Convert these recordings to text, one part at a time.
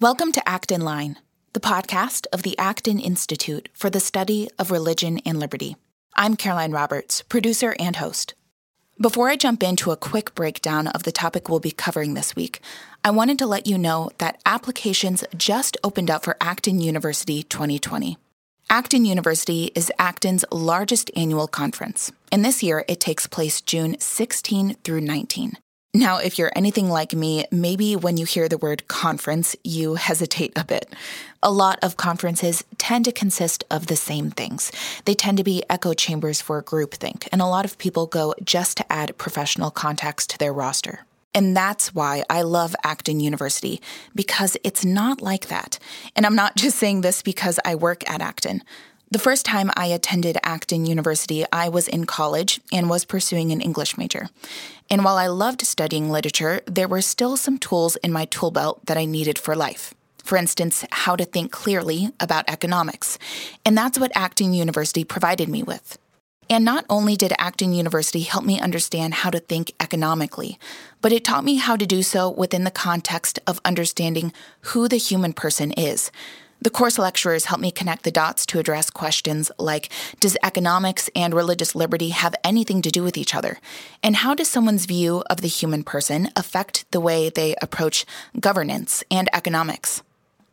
Welcome to Acton Line, the podcast of the Acton Institute for the Study of Religion and Liberty. I'm Caroline Roberts, producer and host. Before I jump into a quick breakdown of the topic we'll be covering this week, I wanted to let you know that applications just opened up for Acton University 2020. Acton University is Acton's largest annual conference, and this year it takes place June 16 through 19. Now, if you're anything like me, maybe when you hear the word conference, you hesitate a bit. A lot of conferences tend to consist of the same things. They tend to be echo chambers for groupthink, and a lot of people go just to add professional contacts to their roster. And that's why I love Acton University, because it's not like that. And I'm not just saying this because I work at Acton. The first time I attended Acton University, I was in college and was pursuing an English major. And while I loved studying literature, there were still some tools in my tool belt that I needed for life. For instance, how to think clearly about economics. And that's what Acton University provided me with. And not only did Acton University help me understand how to think economically, but it taught me how to do so within the context of understanding who the human person is the course lecturers help me connect the dots to address questions like Does economics and religious liberty have anything to do with each other? And how does someone's view of the human person affect the way they approach governance and economics?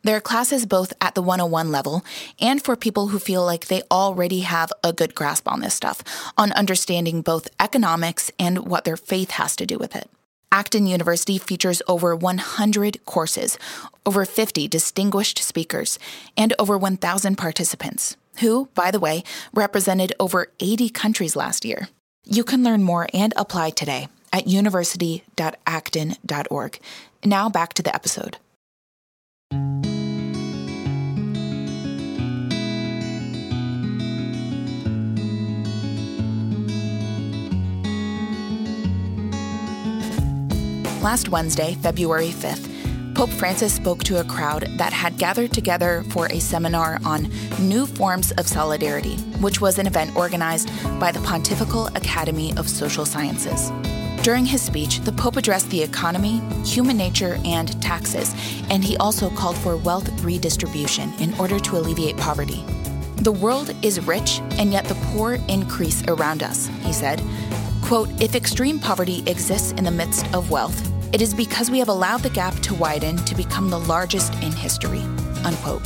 There are classes both at the 101 level and for people who feel like they already have a good grasp on this stuff, on understanding both economics and what their faith has to do with it. Acton University features over 100 courses, over 50 distinguished speakers, and over 1,000 participants, who, by the way, represented over 80 countries last year. You can learn more and apply today at university.acton.org. Now back to the episode. Last Wednesday, February 5th, Pope Francis spoke to a crowd that had gathered together for a seminar on new forms of solidarity, which was an event organized by the Pontifical Academy of Social Sciences. During his speech, the Pope addressed the economy, human nature, and taxes, and he also called for wealth redistribution in order to alleviate poverty. The world is rich, and yet the poor increase around us, he said. Quote, if extreme poverty exists in the midst of wealth, it is because we have allowed the gap to widen to become the largest in history. Unquote.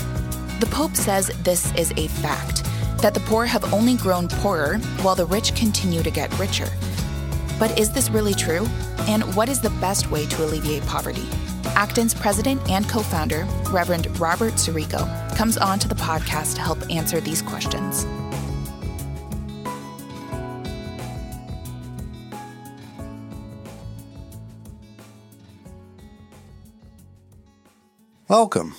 The Pope says this is a fact, that the poor have only grown poorer while the rich continue to get richer. But is this really true? And what is the best way to alleviate poverty? Acton's president and co founder, Reverend Robert Sirico, comes on to the podcast to help answer these questions. Welcome.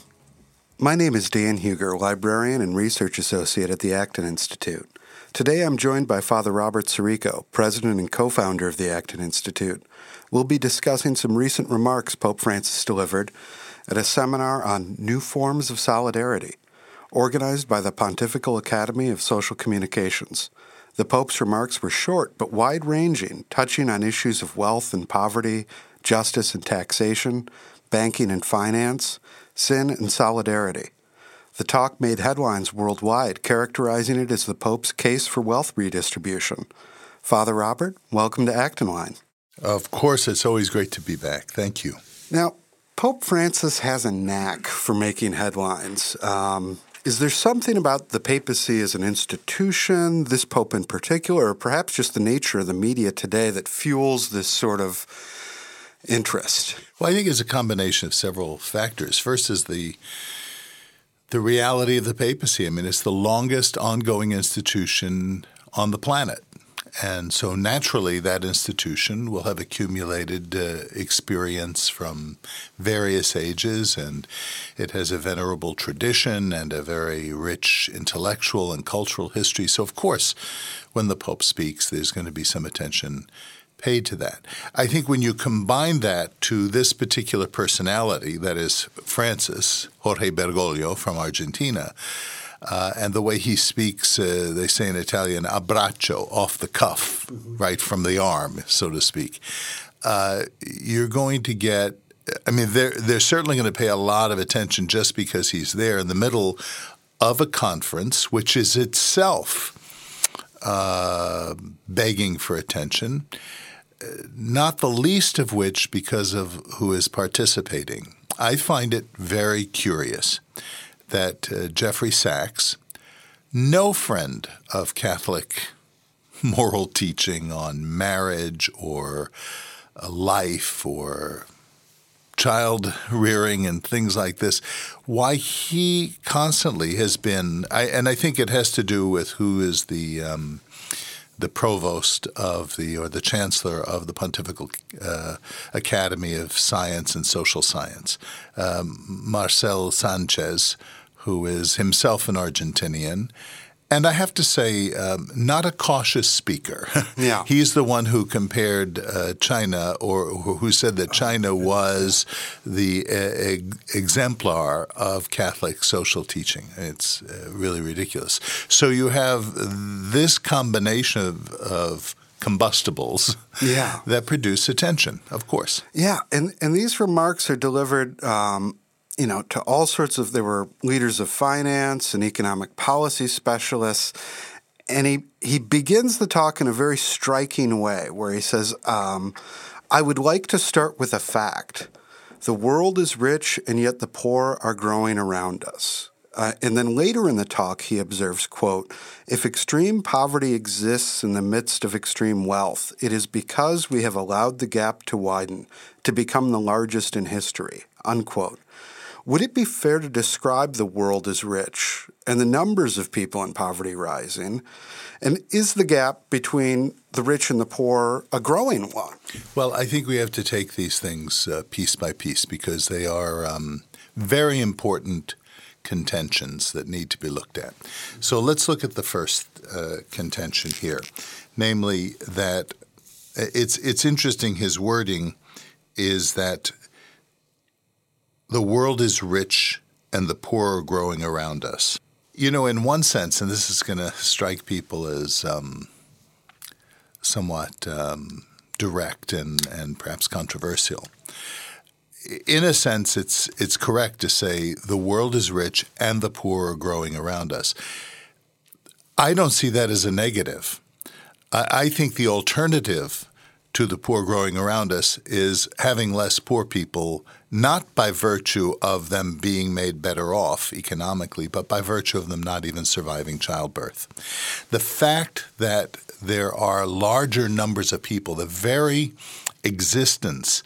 My name is Dan Hugger, librarian and research associate at the Acton Institute. Today I'm joined by Father Robert Sirico, president and co founder of the Acton Institute. We'll be discussing some recent remarks Pope Francis delivered at a seminar on new forms of solidarity, organized by the Pontifical Academy of Social Communications. The Pope's remarks were short but wide ranging, touching on issues of wealth and poverty, justice and taxation, banking and finance, sin and solidarity. The talk made headlines worldwide, characterizing it as the Pope's case for wealth redistribution. Father Robert, welcome to Acton Line. Of course, it's always great to be back. Thank you. Now, Pope Francis has a knack for making headlines. Um, is there something about the papacy as an institution, this pope in particular, or perhaps just the nature of the media today that fuels this sort of interest? Well, I think it's a combination of several factors. First is the the reality of the papacy. I mean, it's the longest ongoing institution on the planet. And so naturally, that institution will have accumulated uh, experience from various ages, and it has a venerable tradition and a very rich intellectual and cultural history. So, of course, when the Pope speaks, there's going to be some attention paid to that. I think when you combine that to this particular personality, that is Francis, Jorge Bergoglio from Argentina, uh, and the way he speaks, uh, they say in Italian, a braccio, off the cuff, mm-hmm. right from the arm, so to speak, uh, you're going to get I mean, they're they're certainly going to pay a lot of attention just because he's there in the middle of a conference, which is itself uh, begging for attention. Not the least of which because of who is participating. I find it very curious that uh, Jeffrey Sachs, no friend of Catholic moral teaching on marriage or life or child rearing and things like this, why he constantly has been, I, and I think it has to do with who is the um, the provost of the or the chancellor of the Pontifical uh, Academy of Science and Social Science, um, Marcel Sanchez, who is himself an Argentinian and I have to say, um, not a cautious speaker. Yeah. He's the one who compared uh, China, or who said that China was the uh, exemplar of Catholic social teaching. It's uh, really ridiculous. So you have this combination of, of combustibles yeah. that produce attention, of course. Yeah, and, and these remarks are delivered um, you know, to all sorts of, there were leaders of finance and economic policy specialists. And he, he begins the talk in a very striking way where he says, um, I would like to start with a fact. The world is rich, and yet the poor are growing around us. Uh, and then later in the talk, he observes, quote, if extreme poverty exists in the midst of extreme wealth, it is because we have allowed the gap to widen, to become the largest in history, unquote. Would it be fair to describe the world as rich and the numbers of people in poverty rising? And is the gap between the rich and the poor a growing one? Well, I think we have to take these things uh, piece by piece because they are um, very important contentions that need to be looked at. So let's look at the first uh, contention here, namely that uh, it's it's interesting. His wording is that the world is rich and the poor are growing around us. You know, in one sense, and this is going to strike people as um, somewhat um, direct and, and perhaps controversial. In a sense, it's it's correct to say the world is rich and the poor are growing around us. I don't see that as a negative. I, I think the alternative to the poor growing around us is having less poor people, not by virtue of them being made better off economically, but by virtue of them not even surviving childbirth. The fact that there are larger numbers of people, the very existence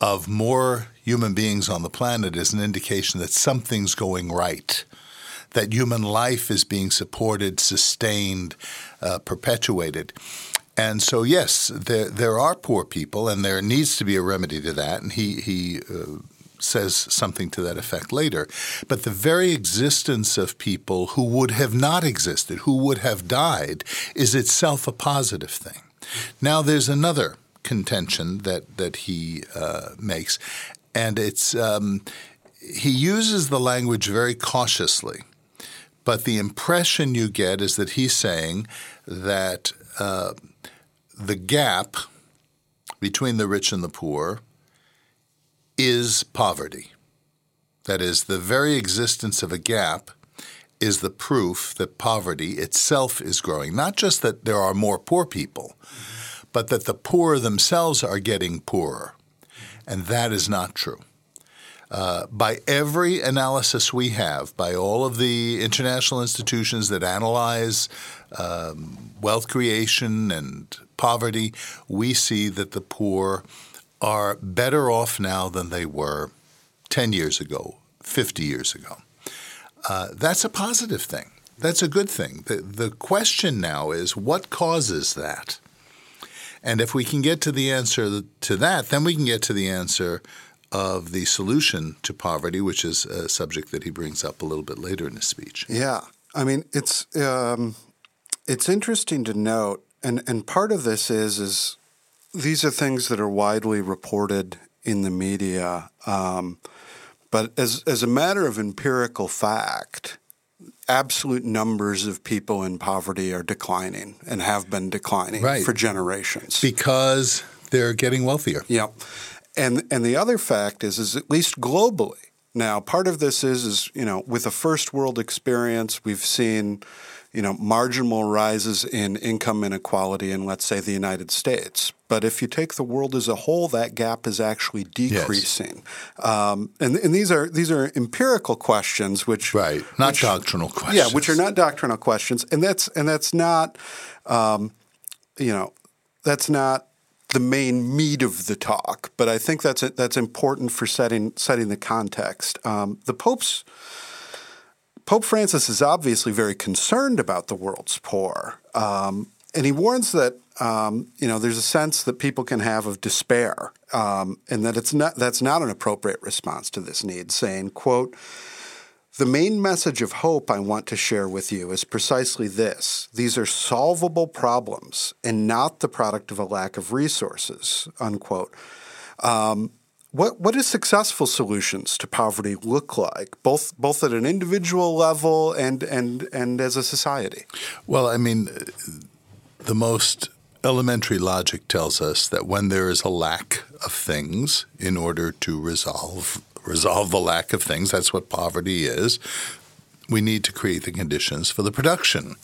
of more human beings on the planet is an indication that something's going right. That human life is being supported, sustained, uh, perpetuated. And so, yes, there there are poor people, and there needs to be a remedy to that. And he he uh, says something to that effect later. But the very existence of people who would have not existed, who would have died, is itself a positive thing. Now, there's another contention that that he uh, makes, and it's um, he uses the language very cautiously. But the impression you get is that he's saying that the gap between the rich and the poor is poverty. That is, the very existence of a gap is the proof that poverty itself is growing. Not just that there are more poor people, but that the poor themselves are getting poorer. And that is not true. Uh, by every analysis we have, by all of the international institutions that analyze um, wealth creation and poverty, we see that the poor are better off now than they were 10 years ago, 50 years ago. Uh, that's a positive thing. That's a good thing. The, the question now is what causes that? And if we can get to the answer to that, then we can get to the answer of the solution to poverty, which is a subject that he brings up a little bit later in his speech. Yeah. I mean, it's um, it's interesting to note, and, and part of this is is these are things that are widely reported in the media, um, but as as a matter of empirical fact, absolute numbers of people in poverty are declining and have been declining right. for generations because they're getting wealthier. Yep. And and the other fact is is at least globally. Now, part of this is is you know with a first world experience, we've seen you know marginal rises in income inequality in let's say the United States. But if you take the world as a whole, that gap is actually decreasing. Yes. Um, and, and these are these are empirical questions, which right, not which, doctrinal questions. Yeah, which are not doctrinal questions, and that's and that's not, um, you know, that's not the main meat of the talk, but I think that's that's important for setting setting the context. Um, the Pope's Pope Francis is obviously very concerned about the world's poor, um, and he warns that um, you know there's a sense that people can have of despair, um, and that it's not that's not an appropriate response to this need. Saying, "quote." The main message of hope I want to share with you is precisely this. These are solvable problems and not the product of a lack of resources, unquote. Um, what, what do successful solutions to poverty look like, both, both at an individual level and, and, and as a society? Well, I mean, the most elementary logic tells us that when there is a lack of things, in order to resolve resolve the lack of things. That's what poverty is. We need to create the conditions for the production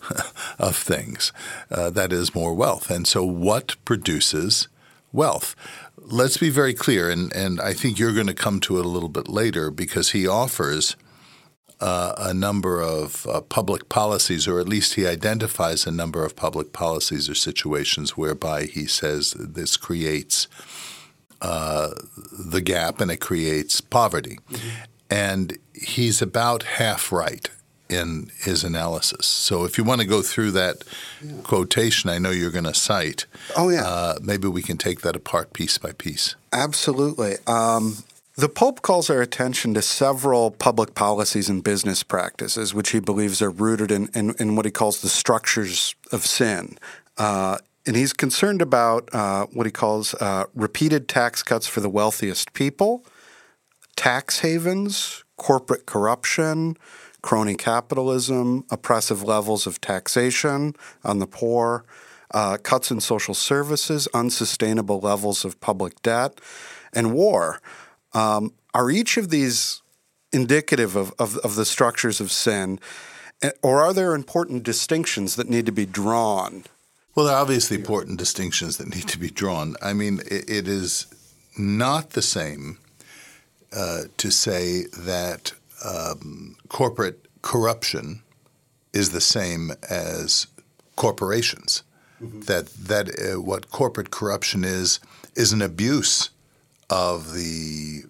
of things. Uh, that is more wealth. And so, what produces wealth? Let's be very clear, and, and I think you're going to come to it a little bit later because he offers uh, a number of uh, public policies, or at least he identifies a number of public policies or situations whereby he says this creates uh, the gap and it creates poverty. Mm-hmm. And he's about half right in his analysis. So if you want to go through that yeah. quotation, I know you're going to cite. Oh yeah. Uh, maybe we can take that apart piece by piece. Absolutely. Um, the Pope calls our attention to several public policies and business practices, which he believes are rooted in, in, in what he calls the structures of sin. Uh, and he's concerned about uh, what he calls uh, repeated tax cuts for the wealthiest people, tax havens, corporate corruption, crony capitalism, oppressive levels of taxation on the poor, uh, cuts in social services, unsustainable levels of public debt, and war. Um, are each of these indicative of, of, of the structures of sin? Or are there important distinctions that need to be drawn well, there are obviously important distinctions that need to be drawn. I mean, it, it is not the same uh, to say that um, corporate corruption is the same as corporations. Mm-hmm. That that uh, what corporate corruption is is an abuse of the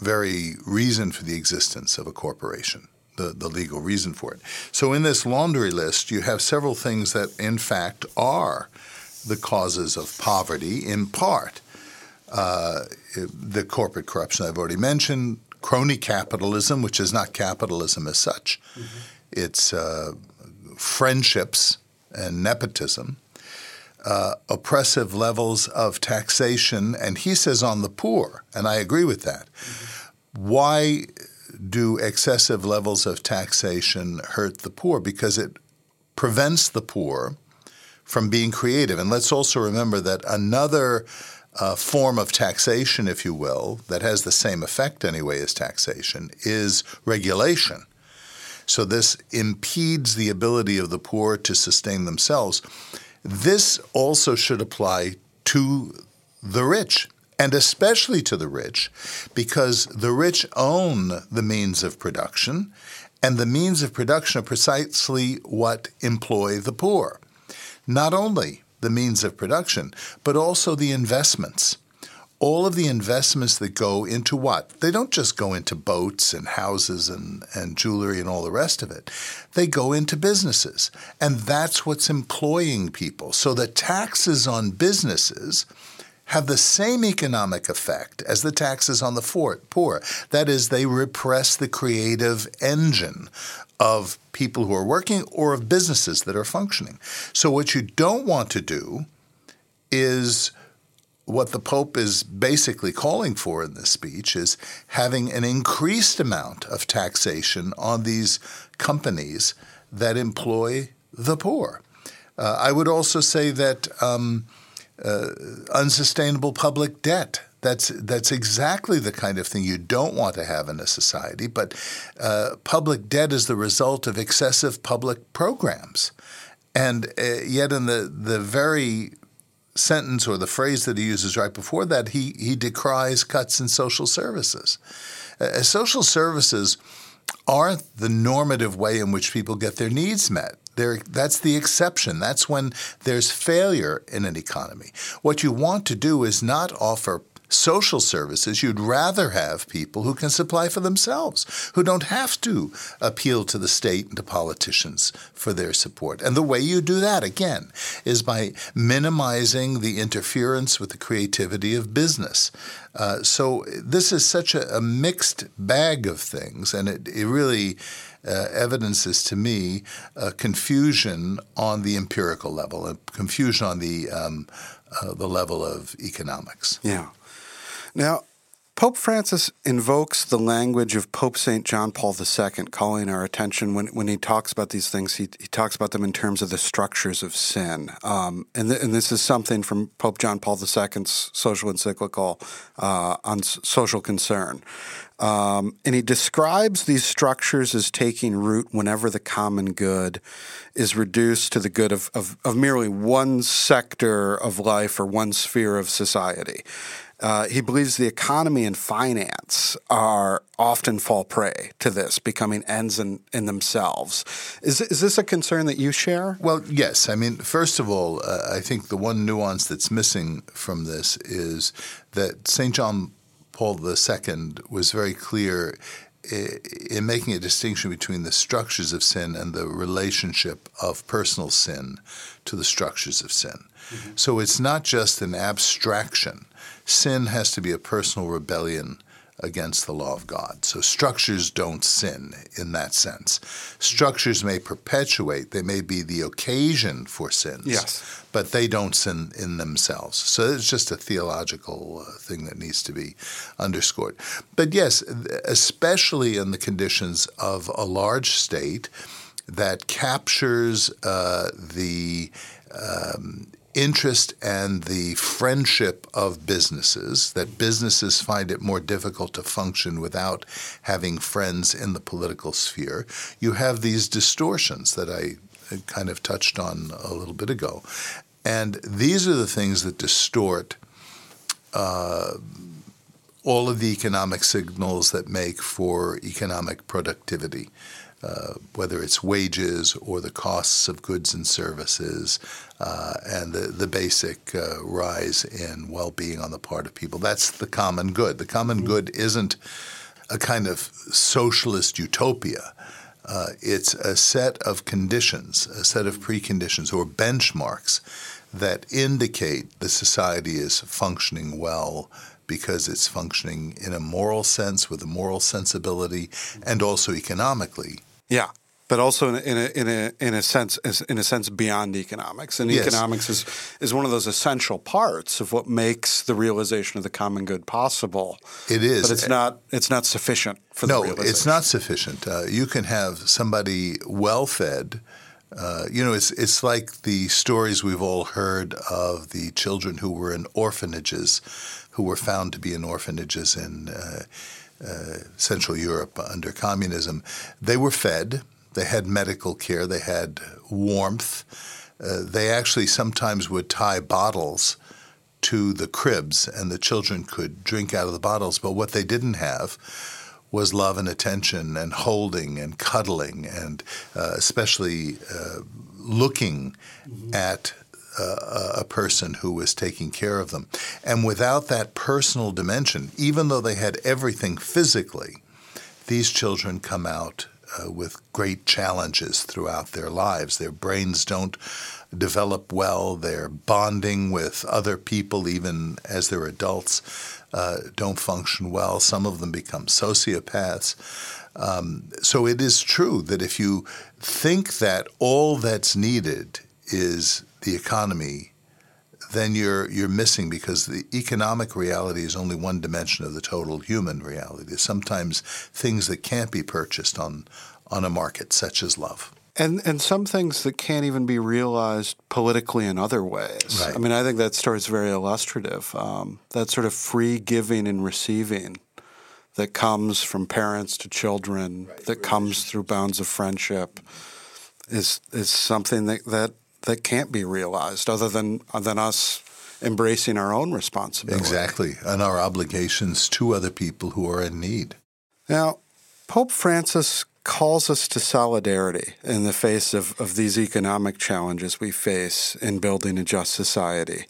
very reason for the existence of a corporation the, the legal reason for it. So in this laundry list, you have several things that, in fact, are the causes of poverty in part. Uh, the corporate corruption I've already mentioned, crony capitalism, which is not capitalism as such, mm-hmm. it's uh, friendships and nepotism. Uh, oppressive levels of taxation, and he says on the poor, and I agree with that. Mm-hmm. Why do excessive levels of taxation hurt the poor? Because it prevents the poor from being creative. And let's also remember that another uh, form of taxation, if you will, that has the same effect anyway as taxation, is regulation. So this impedes the ability of the poor to sustain themselves. This also should apply to the rich and especially to the rich, because the rich own the means of production, and the means of production are precisely what employ the poor. Not only the means of production, but also the investments. All of the investments that go into what? They don't just go into boats and houses and, and jewelry and all the rest of it. They go into businesses. And that's what's employing people. So the taxes on businesses have the same economic effect as the taxes on the poor. That is, they repress the creative engine of people who are working or of businesses that are functioning. So, what you don't want to do is what the Pope is basically calling for in this speech is having an increased amount of taxation on these companies that employ the poor. Uh, I would also say that um, uh, unsustainable public debt That's that's exactly the kind of thing you don't want to have in a society. But uh, public debt is the result of excessive public programs, and uh, yet in the the very sentence or the phrase that he uses right before that, he he decries cuts in social services. Uh, social services aren't the normative way in which people get their needs met. They're, that's the exception. That's when there's failure in an economy. What you want to do is not offer social services, you'd rather have people who can supply for themselves, who don't have to appeal to the state and to politicians for their support. And the way you do that, again, is by minimizing the interference with the creativity of business. Uh, so this is such a, a, mixed bag of things, and it, it really uh, evidences to me confusion on the empirical level, a confusion on the um, uh, the level of economics. Yeah. Now, Pope Francis invokes the language of Pope St. John Paul II, calling our attention when, when he talks about these things, he, he talks about them in terms of the structures of sin. Um, and, th- and this is something from Pope John Paul II's social encyclical uh, on s- social concern. Um, and he describes these structures as taking root whenever the common good is reduced to the good of, of, of merely one sector of life or one sphere of society. Uh, he believes the economy and finance are often fall prey to this, becoming ends in, in themselves. Is, is this a concern that you share? Well, yes. I mean, first of all, uh, I think the one nuance that's missing from this is that St. John Paul II was very clear in making a distinction between the structures of sin and the relationship of personal sin to the structures of sin. Mm-hmm. So it's not just an abstraction sin has to be a personal rebellion against the law of God. So structures don't sin in that sense. Structures may perpetuate, they may be the occasion for sins, yes. but they don't sin in themselves. So it's just a theological uh, thing that needs to be underscored. But yes, especially in the conditions of a large state that captures uh, the um, interest and the friendship of businesses, that businesses find it more difficult to function without having friends in the political sphere, you have these distortions that I kind of touched on a little bit ago. And these are the things that distort uh, all of the economic signals that make for economic productivity. Uh, whether it's wages or the costs of goods and services, uh, and the, the basic uh, rise in well being on the part of people. That's the common good. The common good isn't a kind of socialist utopia. Uh, it's a set of conditions, a set of preconditions or benchmarks that indicate the society is functioning well because it's functioning in a moral sense with a moral sensibility and also economically yeah, but also in a, in a in a in a sense in a sense beyond economics. And yes. economics is is one of those essential parts of what makes the realization of the common good possible. It is, but it's not it's not sufficient for no, the No, it's not sufficient. Uh, you can have somebody well fed. Uh, you know, it's it's like the stories we've all heard of the children who were in orphanages, who were found to be in orphanages in. Uh, Central Europe under communism, they were fed. They had medical care. They had warmth. Uh, they actually sometimes would tie bottles to the cribs, and the children could drink out of the bottles. But what they didn't have was love and attention, and holding and cuddling, and uh, especially uh, looking mm-hmm. at a, person who was taking care of them. And without that personal dimension, even though they had everything physically, these children come out uh, with great challenges throughout their lives. Their brains don't develop well. They're bonding with other people, even as they're adults, uh, don't function well. Some of them become sociopaths. Um, so it is true that if you think that all that's needed is the economy, then you're you're missing because the economic reality is only one dimension of the total human reality. Sometimes things that can't be purchased on on a market, such as love. and and some things that can't even be realized politically in other ways. Right. I mean, I think that story is very illustrative. Um, that sort of free giving and receiving that comes from parents to children, right. that comes through bounds of friendship, is is something that, that that can't be realized other than than us embracing our own responsibility. Exactly, and our obligations to other people who are in need. Now, Pope Francis calls us to solidarity in the face of, of these economic challenges we face in building a just society.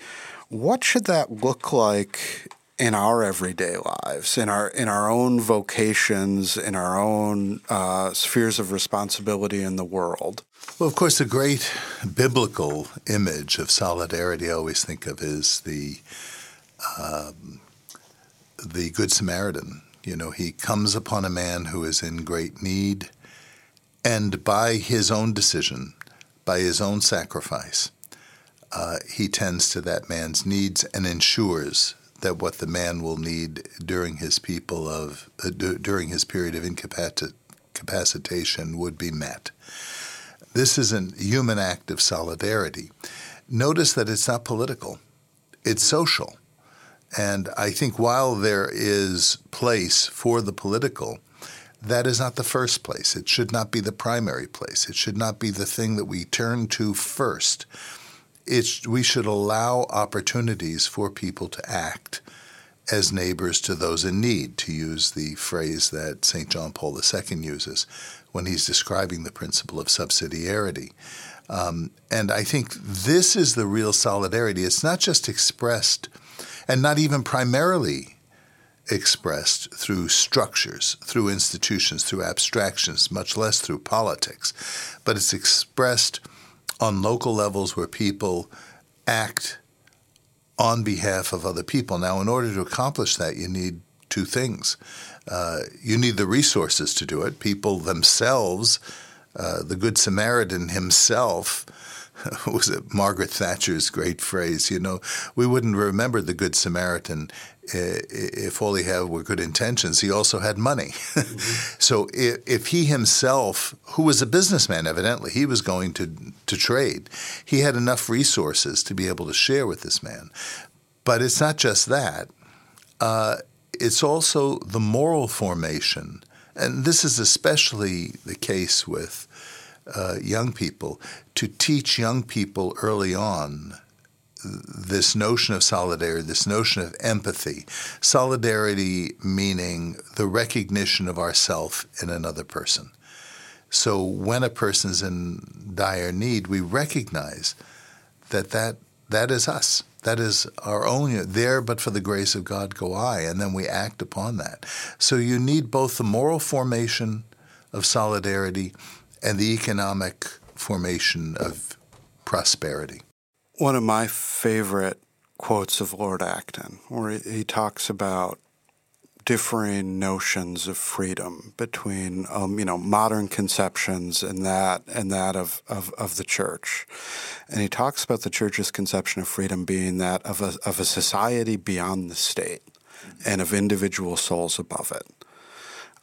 What should that look like in our everyday lives, in our in our own vocations, in our own uh, spheres of responsibility in the world? Well, of course, a great biblical image of solidarity I always think of is the um, the Good Samaritan you know, he comes upon a man who is in great need, and by his own decision, by his own sacrifice, uh, he tends to that man's needs and ensures that what the man will need during his people of uh, d- during his period of incapacitation would be met. This is a human act of solidarity. Notice that it's not political; it's social. And I think while there is place for the political, that is not the first place. It should not be the primary place. It should not be the thing that we turn to first. It's, we should allow opportunities for people to act as neighbors to those in need, to use the phrase that St. John Paul II uses when he's describing the principle of subsidiarity. Um, and I think this is the real solidarity. It's not just expressed – and not even primarily expressed through structures, through institutions, through abstractions, much less through politics. But it's expressed on local levels where people act on behalf of other people. Now, in order to accomplish that, you need two things. You need the resources to do it. People themselves, uh, the Good Samaritan himself, was it Margaret Thatcher's great phrase? You know, we wouldn't remember the Good Samaritan if all he had were good intentions. He also had money. Mm-hmm. so if, if, he himself, who was a businessman, evidently, he was going to, to trade, he had enough resources to be able to share with this man. But it's not just that, uh, it's also the moral formation. And this is especially the case with uh, young people to teach young people early on this notion of solidarity, this notion of empathy. Solidarity meaning the recognition of ourself in another person. So when a person is in dire need, we recognize that that, that is us. That is our own. There, but for the grace of God, go I. And then we act upon that. So you need both the moral formation of solidarity and the economic formation of prosperity. One of my favorite quotes of Lord Acton, where he talks about differing notions of freedom between um, you know modern conceptions and that and that of, of, of the church. And he talks about the church's conception of freedom being that of a, of a society beyond the state and of individual souls above it.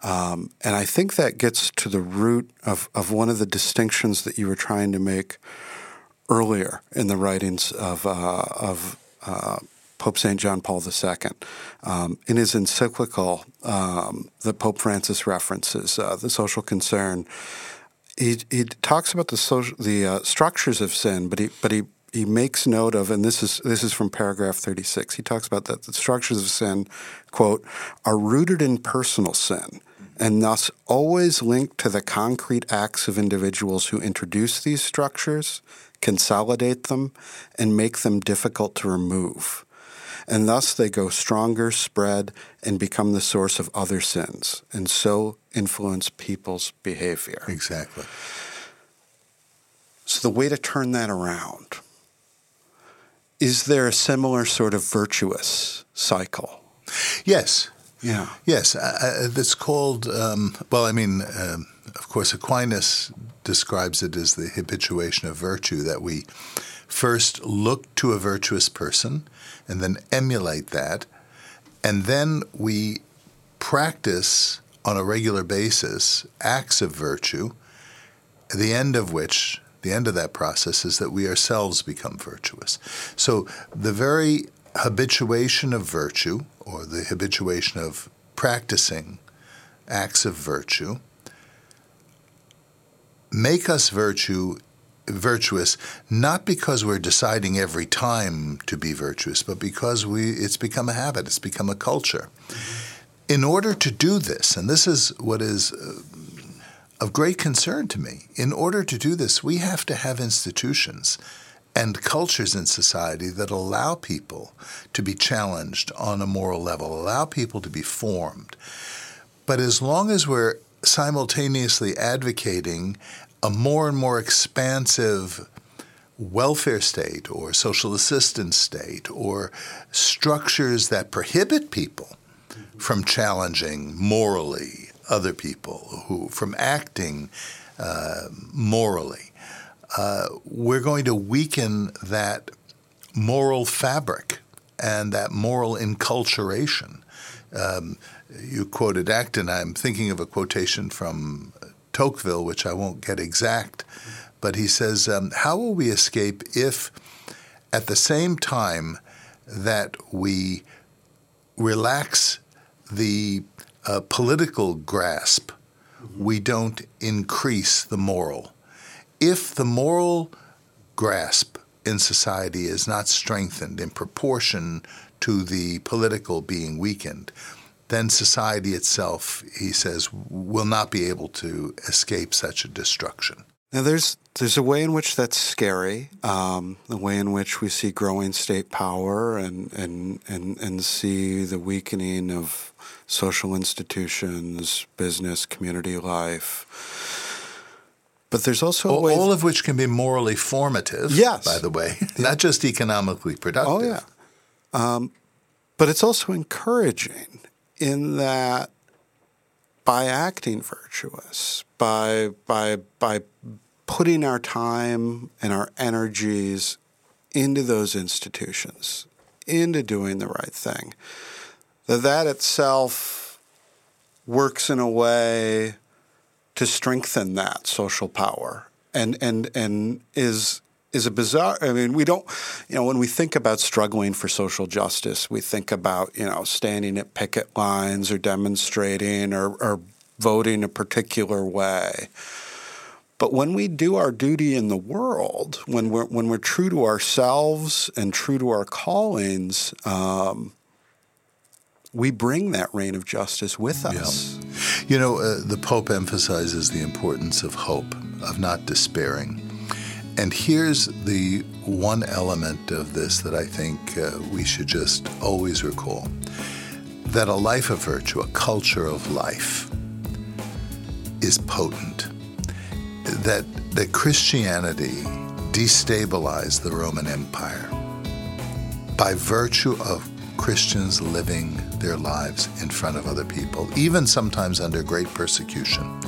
Um, and I think that gets to the root of, of one of the distinctions that you were trying to make earlier in the writings of, uh, of uh, Pope St. John Paul II. Um, in his encyclical um, that Pope Francis references, uh, The Social Concern, he, he talks about the, social, the uh, structures of sin, but he, but he he makes note of, and this is this is from paragraph 36. He talks about that the structures of sin, quote, are rooted in personal sin, and thus always linked to the concrete acts of individuals who introduce these structures, consolidate them, and make them difficult to remove. And thus they go stronger, spread, and become the source of other sins, and so influence people's behavior. Exactly. So the way to turn that around is there a similar sort of virtuous cycle? Yes. Yeah. Yes. Uh, it's called, um, well, I mean, um, of course, Aquinas describes it as the habituation of virtue, that we first look to a virtuous person and then emulate that. And then we practice on a regular basis acts of virtue the end of which, the end of that process is that we ourselves become virtuous. So the very habituation of virtue, or the habituation of practicing acts of virtue, make us virtue virtuous not because we're deciding every time to be virtuous but because we it's become a habit it's become a culture. In order to do this and this is what is uh, of great concern to me in order to do this we have to have institutions and cultures in society that allow people to be challenged on a moral level allow people to be formed. But as long as we're simultaneously advocating a more and more expansive welfare state or social assistance state or structures that prohibit people from challenging morally other people who from acting uh, morally uh, we're going to weaken that moral fabric and that moral enculturation um, you quoted Acton. I'm thinking of a quotation from Tocqueville, which I won't get exact, but he says, um, How will we escape if at the same time that we relax the uh, political grasp, we don't increase the moral? If the moral grasp in society is not strengthened in proportion to the political being weakened, then society itself, he says, will not be able to escape such a destruction. Now, there's there's a way in which that's scary. Um, the way in which we see growing state power and and and and see the weakening of social institutions, business, community life. But there's also all, all of which can be morally formative. Yes, by the way, not just economically productive. Oh yeah, um, but it's also encouraging in that by acting virtuous, by by by putting our time and our energies into those institutions, into doing the right thing, that that itself works in a way to strengthen that social power and and and is is a bizarre. I mean, we don't, you know, when we think about struggling for social justice, we think about, you know, standing at picket lines or demonstrating or, or voting a particular way. But when we do our duty in the world, when we're when we're true to ourselves and true to our callings, um, we bring that reign of justice with us. Yeah. You know, uh, the Pope emphasizes the importance of hope, of not despairing. And here's the one element of this that I think uh, we should just always recall that a life of virtue, a culture of life, is potent. That, that Christianity destabilized the Roman Empire by virtue of Christians living their lives in front of other people, even sometimes under great persecution.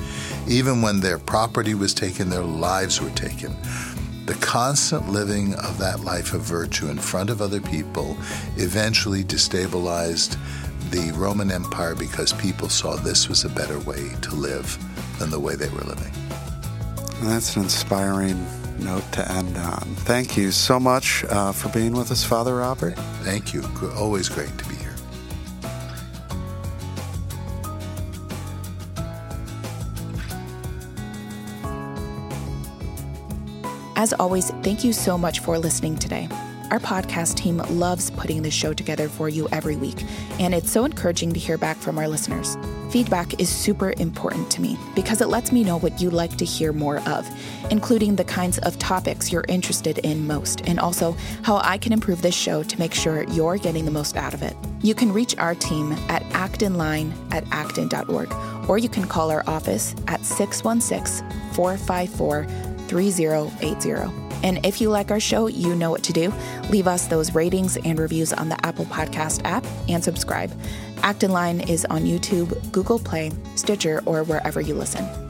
Even when their property was taken, their lives were taken the constant living of that life of virtue in front of other people eventually destabilized the Roman Empire because people saw this was a better way to live than the way they were living. That's an inspiring note to end on. Thank you so much uh, for being with us, Father Robert. Thank you. Always great to be here. As always, thank you so much for listening today. Our podcast team loves putting this show together for you every week, and it's so encouraging to hear back from our listeners. Feedback is super important to me because it lets me know what you'd like to hear more of, including the kinds of topics you're interested in most, and also how I can improve this show to make sure you're getting the most out of it. You can reach our team at actonline at acton.org, or you can call our office at 616 454 3080. And if you like our show, you know what to do. Leave us those ratings and reviews on the Apple Podcast app and subscribe. Acton Line is on YouTube, Google Play, Stitcher, or wherever you listen.